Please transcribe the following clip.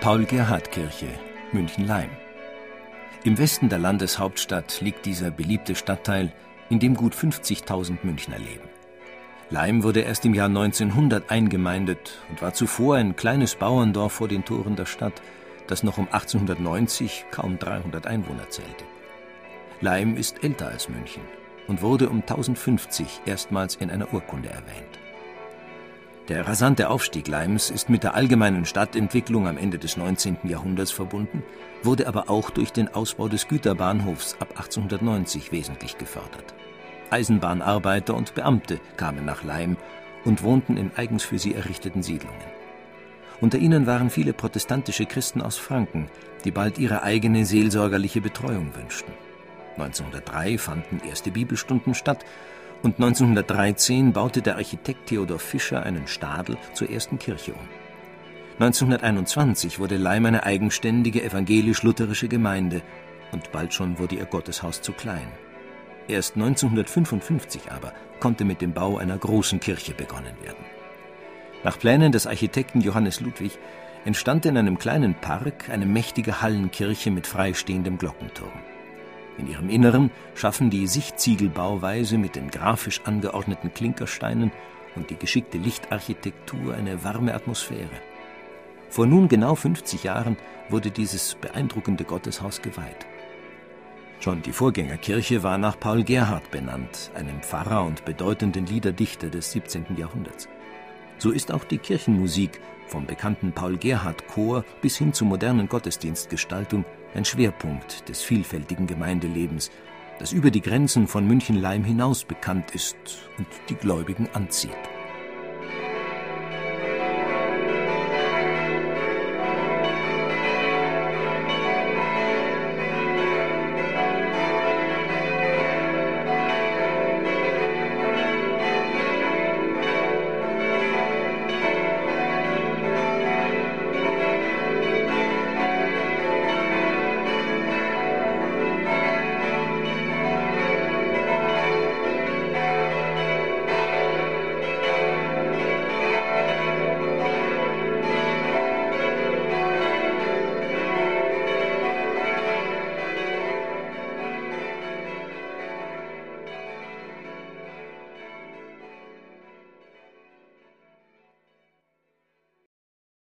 Paul-Gerhardt-Kirche, München-Leim. Im Westen der Landeshauptstadt liegt dieser beliebte Stadtteil, in dem gut 50.000 Münchner leben. Leim wurde erst im Jahr 1900 eingemeindet und war zuvor ein kleines Bauerndorf vor den Toren der Stadt, das noch um 1890 kaum 300 Einwohner zählte. Leim ist älter als München und wurde um 1050 erstmals in einer Urkunde erwähnt. Der rasante Aufstieg Leims ist mit der allgemeinen Stadtentwicklung am Ende des 19. Jahrhunderts verbunden, wurde aber auch durch den Ausbau des Güterbahnhofs ab 1890 wesentlich gefördert. Eisenbahnarbeiter und Beamte kamen nach Leim und wohnten in eigens für sie errichteten Siedlungen. Unter ihnen waren viele protestantische Christen aus Franken, die bald ihre eigene seelsorgerliche Betreuung wünschten. 1903 fanden erste Bibelstunden statt und 1913 baute der Architekt Theodor Fischer einen Stadel zur ersten Kirche um. 1921 wurde Leim eine eigenständige evangelisch-lutherische Gemeinde und bald schon wurde ihr Gotteshaus zu klein. Erst 1955 aber konnte mit dem Bau einer großen Kirche begonnen werden. Nach Plänen des Architekten Johannes Ludwig entstand in einem kleinen Park eine mächtige Hallenkirche mit freistehendem Glockenturm. In ihrem Inneren schaffen die Sichtziegelbauweise mit den grafisch angeordneten Klinkersteinen und die geschickte Lichtarchitektur eine warme Atmosphäre. Vor nun genau 50 Jahren wurde dieses beeindruckende Gotteshaus geweiht. Schon die Vorgängerkirche war nach Paul Gerhard benannt, einem Pfarrer und bedeutenden Liederdichter des 17. Jahrhunderts. So ist auch die Kirchenmusik vom bekannten Paul Gerhard Chor bis hin zur modernen Gottesdienstgestaltung ein Schwerpunkt des vielfältigen Gemeindelebens, das über die Grenzen von München-Leim hinaus bekannt ist und die Gläubigen anzieht.